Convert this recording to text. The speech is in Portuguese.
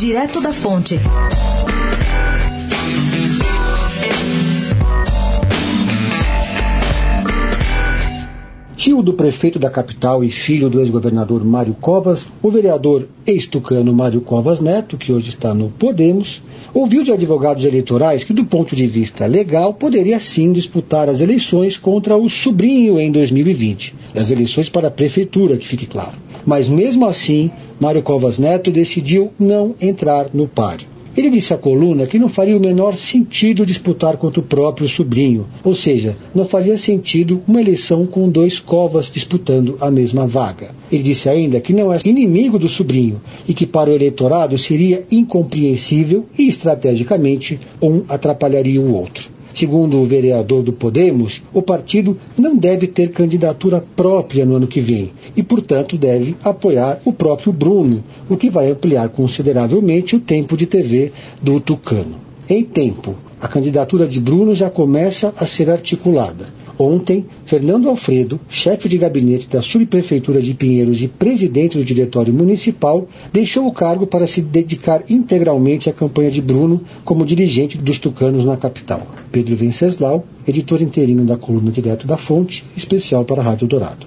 Direto da Fonte. Tio do prefeito da capital e filho do ex-governador Mário Covas, o vereador ex-tucano Mário Covas Neto, que hoje está no Podemos, ouviu de advogados eleitorais que, do ponto de vista legal, poderia sim disputar as eleições contra o sobrinho em 2020. As eleições para a prefeitura, que fique claro. Mas mesmo assim, Mário Covas Neto decidiu não entrar no páreo. Ele disse à coluna que não faria o menor sentido disputar contra o próprio sobrinho, ou seja, não faria sentido uma eleição com dois covas disputando a mesma vaga. Ele disse ainda que não é inimigo do sobrinho e que para o eleitorado seria incompreensível e estrategicamente um atrapalharia o outro. Segundo o vereador do Podemos, o partido não deve ter candidatura própria no ano que vem e, portanto, deve apoiar o próprio Bruno, o que vai ampliar consideravelmente o tempo de TV do Tucano. Em tempo, a candidatura de Bruno já começa a ser articulada. Ontem, Fernando Alfredo, chefe de gabinete da subprefeitura de Pinheiros e presidente do diretório municipal, deixou o cargo para se dedicar integralmente à campanha de Bruno como dirigente dos tucanos na capital. Pedro Venceslau, editor interino da coluna Direto da Fonte, especial para a Rádio Dourado.